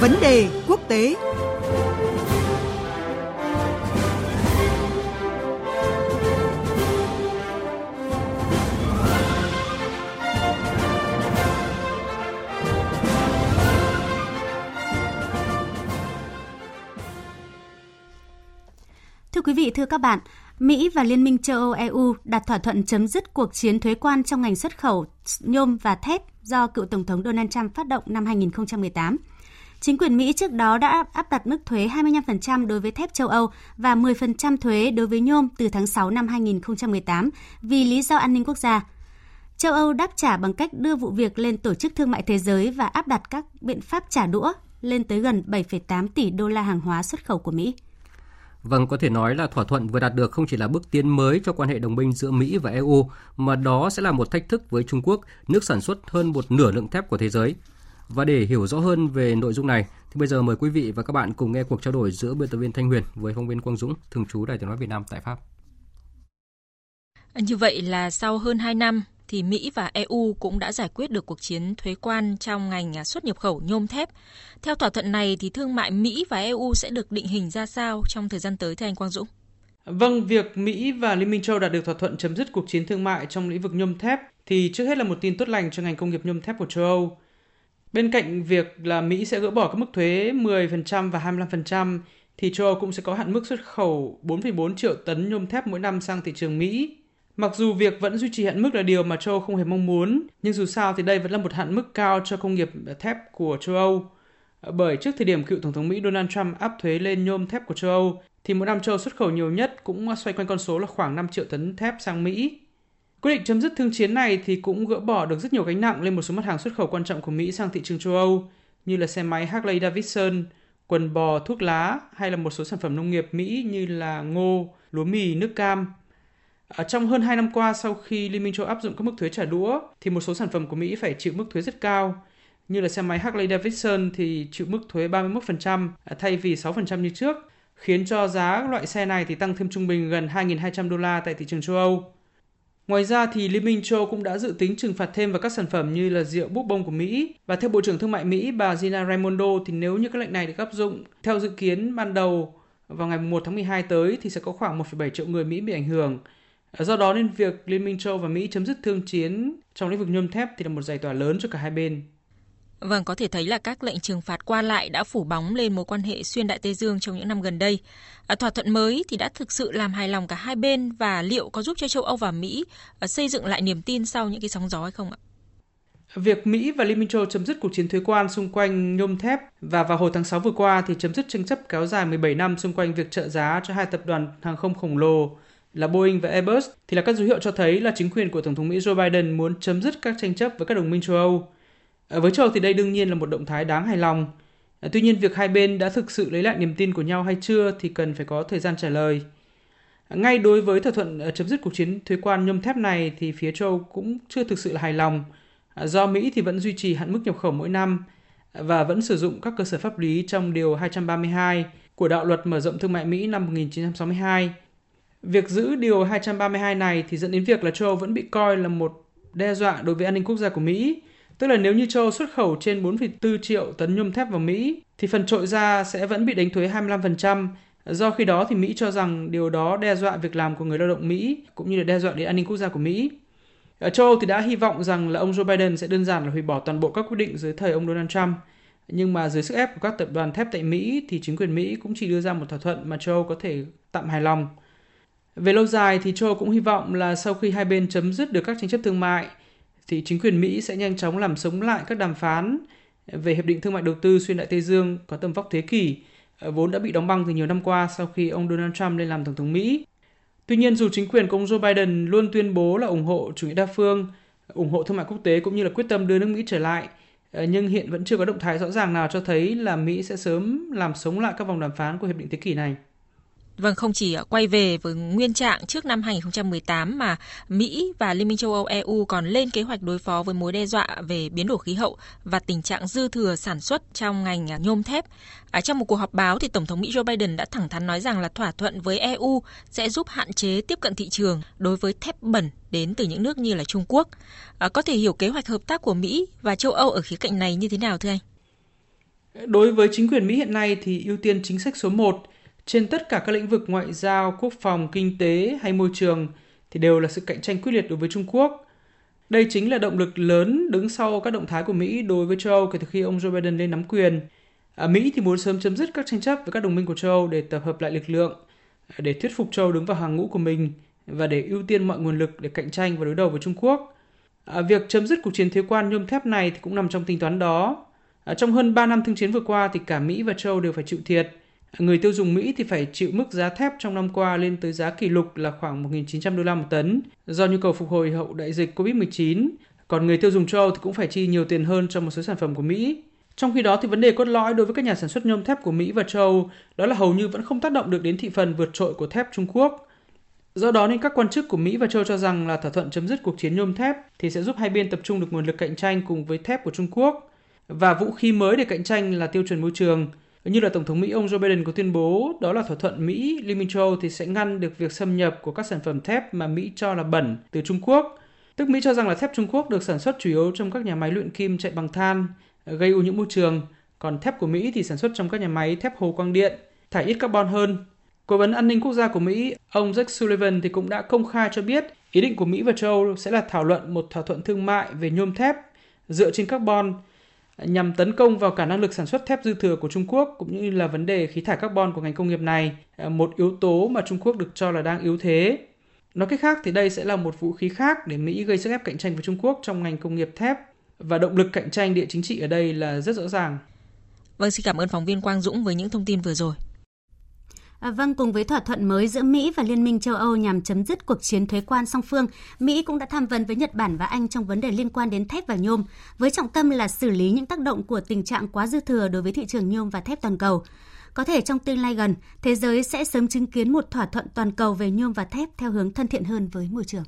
Vấn đề quốc tế Thưa quý vị, thưa các bạn, Mỹ và Liên minh châu Âu EU đạt thỏa thuận chấm dứt cuộc chiến thuế quan trong ngành xuất khẩu nhôm và thép do cựu Tổng thống Donald Trump phát động năm 2018. Chính quyền Mỹ trước đó đã áp đặt mức thuế 25% đối với thép châu Âu và 10% thuế đối với nhôm từ tháng 6 năm 2018 vì lý do an ninh quốc gia. Châu Âu đáp trả bằng cách đưa vụ việc lên Tổ chức Thương mại Thế giới và áp đặt các biện pháp trả đũa lên tới gần 7,8 tỷ đô la hàng hóa xuất khẩu của Mỹ. Vâng, có thể nói là thỏa thuận vừa đạt được không chỉ là bước tiến mới cho quan hệ đồng minh giữa Mỹ và EU, mà đó sẽ là một thách thức với Trung Quốc, nước sản xuất hơn một nửa lượng thép của thế giới. Và để hiểu rõ hơn về nội dung này, thì bây giờ mời quý vị và các bạn cùng nghe cuộc trao đổi giữa biên tập viên Thanh Huyền với phóng viên Quang Dũng, thường trú Đài tiếng nói Việt Nam tại Pháp. Như vậy là sau hơn 2 năm thì Mỹ và EU cũng đã giải quyết được cuộc chiến thuế quan trong ngành xuất nhập khẩu nhôm thép. Theo thỏa thuận này thì thương mại Mỹ và EU sẽ được định hình ra sao trong thời gian tới thưa anh Quang Dũng? Vâng, việc Mỹ và Liên minh châu đạt được thỏa thuận chấm dứt cuộc chiến thương mại trong lĩnh vực nhôm thép thì trước hết là một tin tốt lành cho ngành công nghiệp nhôm thép của châu Âu. Bên cạnh việc là Mỹ sẽ gỡ bỏ các mức thuế 10% và 25%, thì châu Âu cũng sẽ có hạn mức xuất khẩu 4,4 triệu tấn nhôm thép mỗi năm sang thị trường Mỹ. Mặc dù việc vẫn duy trì hạn mức là điều mà châu Âu không hề mong muốn, nhưng dù sao thì đây vẫn là một hạn mức cao cho công nghiệp thép của châu Âu. Bởi trước thời điểm cựu Tổng thống Mỹ Donald Trump áp thuế lên nhôm thép của châu Âu, thì mỗi năm châu Âu xuất khẩu nhiều nhất cũng xoay quanh con số là khoảng 5 triệu tấn thép sang Mỹ. Quyết định chấm dứt thương chiến này thì cũng gỡ bỏ được rất nhiều gánh nặng lên một số mặt hàng xuất khẩu quan trọng của Mỹ sang thị trường châu Âu, như là xe máy Harley Davidson, quần bò, thuốc lá hay là một số sản phẩm nông nghiệp Mỹ như là ngô, lúa mì, nước cam. Ở trong hơn 2 năm qua sau khi Liên minh châu áp dụng các mức thuế trả đũa thì một số sản phẩm của Mỹ phải chịu mức thuế rất cao. Như là xe máy Harley Davidson thì chịu mức thuế 31% à, thay vì 6% như trước, khiến cho giá loại xe này thì tăng thêm trung bình gần 2.200 đô la tại thị trường châu Âu. Ngoài ra thì Liên minh châu cũng đã dự tính trừng phạt thêm vào các sản phẩm như là rượu bút bông của Mỹ và theo Bộ trưởng Thương mại Mỹ bà Gina Raimondo thì nếu như các lệnh này được áp dụng theo dự kiến ban đầu vào ngày 1 tháng 12 tới thì sẽ có khoảng 1,7 triệu người Mỹ bị ảnh hưởng. Do đó nên việc Liên minh châu và Mỹ chấm dứt thương chiến trong lĩnh vực nhôm thép thì là một giải tỏa lớn cho cả hai bên. Vâng, có thể thấy là các lệnh trừng phạt qua lại đã phủ bóng lên mối quan hệ xuyên Đại Tây Dương trong những năm gần đây. À, thỏa thuận mới thì đã thực sự làm hài lòng cả hai bên và liệu có giúp cho châu Âu và Mỹ à, xây dựng lại niềm tin sau những cái sóng gió hay không ạ? Việc Mỹ và Liên minh châu chấm dứt cuộc chiến thuế quan xung quanh nhôm thép và vào hồi tháng 6 vừa qua thì chấm dứt tranh chấp kéo dài 17 năm xung quanh việc trợ giá cho hai tập đoàn hàng không khổng lồ là Boeing và Airbus thì là các dấu hiệu cho thấy là chính quyền của Tổng thống Mỹ Joe Biden muốn chấm dứt các tranh chấp với các đồng minh châu Âu. À, với châu Âu thì đây đương nhiên là một động thái đáng hài lòng. À, tuy nhiên việc hai bên đã thực sự lấy lại niềm tin của nhau hay chưa thì cần phải có thời gian trả lời. À, ngay đối với thỏa thuận chấm dứt cuộc chiến thuế quan nhôm thép này thì phía châu Âu cũng chưa thực sự là hài lòng. Do Mỹ thì vẫn duy trì hạn mức nhập khẩu mỗi năm và vẫn sử dụng các cơ sở pháp lý trong điều 232 của đạo luật mở rộng thương mại Mỹ năm 1962 Việc giữ điều 232 này thì dẫn đến việc là châu Âu vẫn bị coi là một đe dọa đối với an ninh quốc gia của Mỹ. Tức là nếu như châu Âu xuất khẩu trên 4,4 triệu tấn nhôm thép vào Mỹ thì phần trội ra sẽ vẫn bị đánh thuế 25%. Do khi đó thì Mỹ cho rằng điều đó đe dọa việc làm của người lao động Mỹ cũng như là đe dọa đến an ninh quốc gia của Mỹ. Ở châu Âu thì đã hy vọng rằng là ông Joe Biden sẽ đơn giản là hủy bỏ toàn bộ các quyết định dưới thời ông Donald Trump. Nhưng mà dưới sức ép của các tập đoàn thép tại Mỹ thì chính quyền Mỹ cũng chỉ đưa ra một thỏa thuận mà châu Âu có thể tạm hài lòng. Về lâu dài thì châu cũng hy vọng là sau khi hai bên chấm dứt được các tranh chấp thương mại thì chính quyền Mỹ sẽ nhanh chóng làm sống lại các đàm phán về hiệp định thương mại đầu tư xuyên đại Tây Dương có tầm vóc thế kỷ vốn đã bị đóng băng từ nhiều năm qua sau khi ông Donald Trump lên làm tổng thống Mỹ. Tuy nhiên dù chính quyền của ông Joe Biden luôn tuyên bố là ủng hộ chủ nghĩa đa phương, ủng hộ thương mại quốc tế cũng như là quyết tâm đưa nước Mỹ trở lại, nhưng hiện vẫn chưa có động thái rõ ràng nào cho thấy là Mỹ sẽ sớm làm sống lại các vòng đàm phán của hiệp định thế kỷ này. Vâng, không chỉ ờ, quay về với nguyên trạng trước năm 2018 mà Mỹ và Liên minh châu Âu EU còn lên kế hoạch đối phó với mối đe dọa về biến đổi khí hậu và tình trạng dư thừa sản xuất trong ngành à, nhôm thép. À, trong một cuộc họp báo thì Tổng thống Mỹ Joe Biden đã thẳng thắn nói rằng là thỏa thuận với EU sẽ giúp hạn chế tiếp cận thị trường đối với thép bẩn đến từ những nước như là Trung Quốc. À, có thể hiểu kế hoạch hợp tác của Mỹ và châu Âu ở khía cạnh này như thế nào thưa anh? Đối với chính quyền Mỹ hiện nay thì ưu tiên chính sách số 1 trên tất cả các lĩnh vực ngoại giao, quốc phòng, kinh tế hay môi trường thì đều là sự cạnh tranh quyết liệt đối với Trung Quốc. Đây chính là động lực lớn đứng sau các động thái của Mỹ đối với châu Âu kể từ khi ông Joe Biden lên nắm quyền. À, Mỹ thì muốn sớm chấm dứt các tranh chấp với các đồng minh của châu Âu để tập hợp lại lực lượng, à, để thuyết phục châu đứng vào hàng ngũ của mình và để ưu tiên mọi nguồn lực để cạnh tranh và đối đầu với Trung Quốc. À, việc chấm dứt cuộc chiến thuế quan nhôm thép này thì cũng nằm trong tính toán đó. À, trong hơn 3 năm thương chiến vừa qua thì cả Mỹ và châu đều phải chịu thiệt. Người tiêu dùng Mỹ thì phải chịu mức giá thép trong năm qua lên tới giá kỷ lục là khoảng 1.900 đô la một tấn do nhu cầu phục hồi hậu đại dịch COVID-19. Còn người tiêu dùng châu Âu thì cũng phải chi nhiều tiền hơn cho một số sản phẩm của Mỹ. Trong khi đó thì vấn đề cốt lõi đối với các nhà sản xuất nhôm thép của Mỹ và châu Âu, đó là hầu như vẫn không tác động được đến thị phần vượt trội của thép Trung Quốc. Do đó nên các quan chức của Mỹ và châu cho rằng là thỏa thuận chấm dứt cuộc chiến nhôm thép thì sẽ giúp hai bên tập trung được nguồn lực cạnh tranh cùng với thép của Trung Quốc và vũ khí mới để cạnh tranh là tiêu chuẩn môi trường. Như là Tổng thống Mỹ ông Joe Biden có tuyên bố, đó là thỏa thuận Mỹ Liên minh châu thì sẽ ngăn được việc xâm nhập của các sản phẩm thép mà Mỹ cho là bẩn từ Trung Quốc. Tức Mỹ cho rằng là thép Trung Quốc được sản xuất chủ yếu trong các nhà máy luyện kim chạy bằng than, ờ, gây ô nhiễm môi trường, còn thép của Mỹ thì sản xuất trong các nhà máy thép hồ quang điện, thải ít carbon hơn. Cố vấn an ninh quốc gia của Mỹ, ông jack Sullivan thì cũng đã công khai cho biết ý định của Mỹ và châu Âu sẽ là thảo luận một thỏa thuận thương mại về nhôm thép dựa trên carbon nhằm tấn công vào cả năng lực sản xuất thép dư thừa của Trung Quốc cũng như là vấn đề khí thải carbon của ngành công nghiệp này, à, một yếu tố mà Trung Quốc được cho là đang yếu thế. Nói cách khác thì đây sẽ là một vũ khí khác để Mỹ gây sức ép cạnh tranh với Trung Quốc trong ngành công nghiệp thép và động lực cạnh tranh địa chính trị ở đây là rất rõ ràng. Vâng, xin cảm ơn phóng viên Quang Dũng với những thông tin vừa rồi. À, vâng, cùng với thỏa thuận mới giữa Mỹ và Liên minh châu Âu nhằm chấm dứt cuộc chiến thuế quan song phương, Mỹ cũng đã tham vấn với Nhật Bản và Anh trong vấn đề liên quan đến thép và nhôm, với trọng tâm là xử lý những tác động của tình trạng quá dư thừa đối với thị trường nhôm và thép toàn cầu. Có thể trong tương lai gần, thế giới sẽ sớm chứng kiến một thỏa thuận toàn cầu về nhôm và thép theo hướng thân thiện hơn với môi trường.